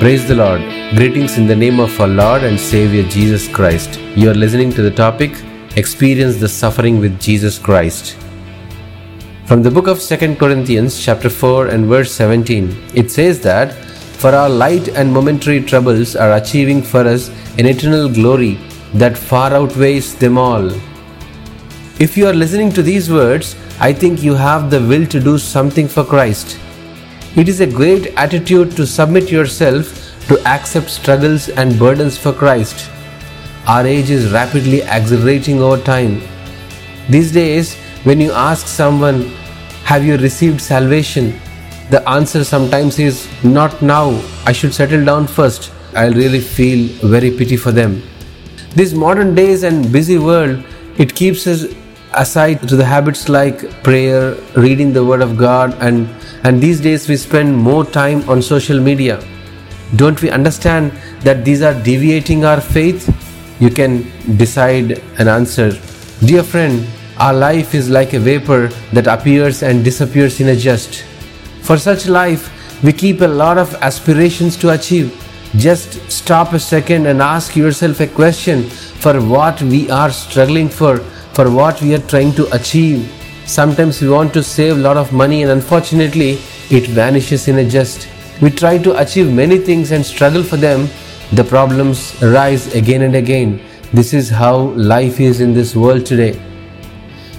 Praise the Lord. Greetings in the name of our Lord and Savior Jesus Christ. You are listening to the topic Experience the Suffering with Jesus Christ. From the book of 2 Corinthians, chapter 4 and verse 17, it says that For our light and momentary troubles are achieving for us an eternal glory that far outweighs them all. If you are listening to these words, I think you have the will to do something for Christ. It is a great attitude to submit yourself to accept struggles and burdens for Christ. Our age is rapidly accelerating over time. These days, when you ask someone, Have you received salvation? the answer sometimes is, Not now, I should settle down first. I'll really feel very pity for them. This modern days and busy world, it keeps us aside to the habits like prayer, reading the Word of God, and, and these days we spend more time on social media. Don't we understand that these are deviating our faith? You can decide an answer. Dear friend, our life is like a vapor that appears and disappears in a just. For such life, we keep a lot of aspirations to achieve. Just stop a second and ask yourself a question for what we are struggling for for what we are trying to achieve. Sometimes we want to save a lot of money and unfortunately it vanishes in a just. We try to achieve many things and struggle for them. The problems arise again and again. This is how life is in this world today.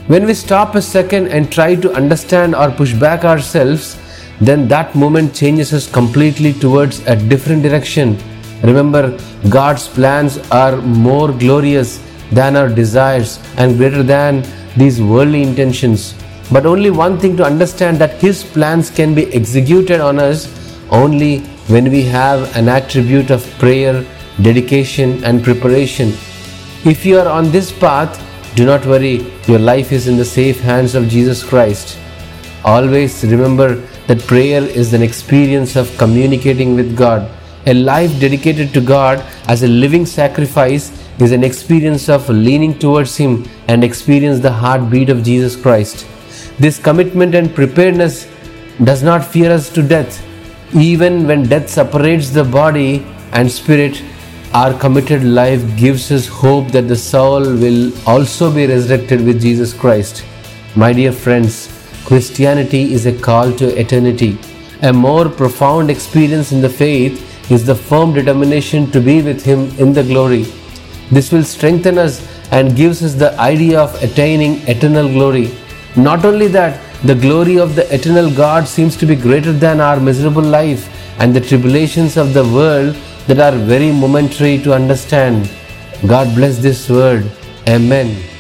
When we stop a second and try to understand or push back ourselves, then that moment changes us completely towards a different direction. Remember, God's plans are more glorious than our desires and greater than these worldly intentions. But only one thing to understand that His plans can be executed on us only when we have an attribute of prayer, dedication, and preparation. If you are on this path, do not worry, your life is in the safe hands of Jesus Christ. Always remember that prayer is an experience of communicating with God. A life dedicated to God as a living sacrifice is an experience of leaning towards Him and experience the heartbeat of Jesus Christ. This commitment and preparedness does not fear us to death. Even when death separates the body and spirit, our committed life gives us hope that the soul will also be resurrected with Jesus Christ. My dear friends, Christianity is a call to eternity. A more profound experience in the faith is the firm determination to be with Him in the glory. This will strengthen us and gives us the idea of attaining eternal glory. Not only that, the glory of the eternal God seems to be greater than our miserable life and the tribulations of the world that are very momentary to understand. God bless this word. Amen.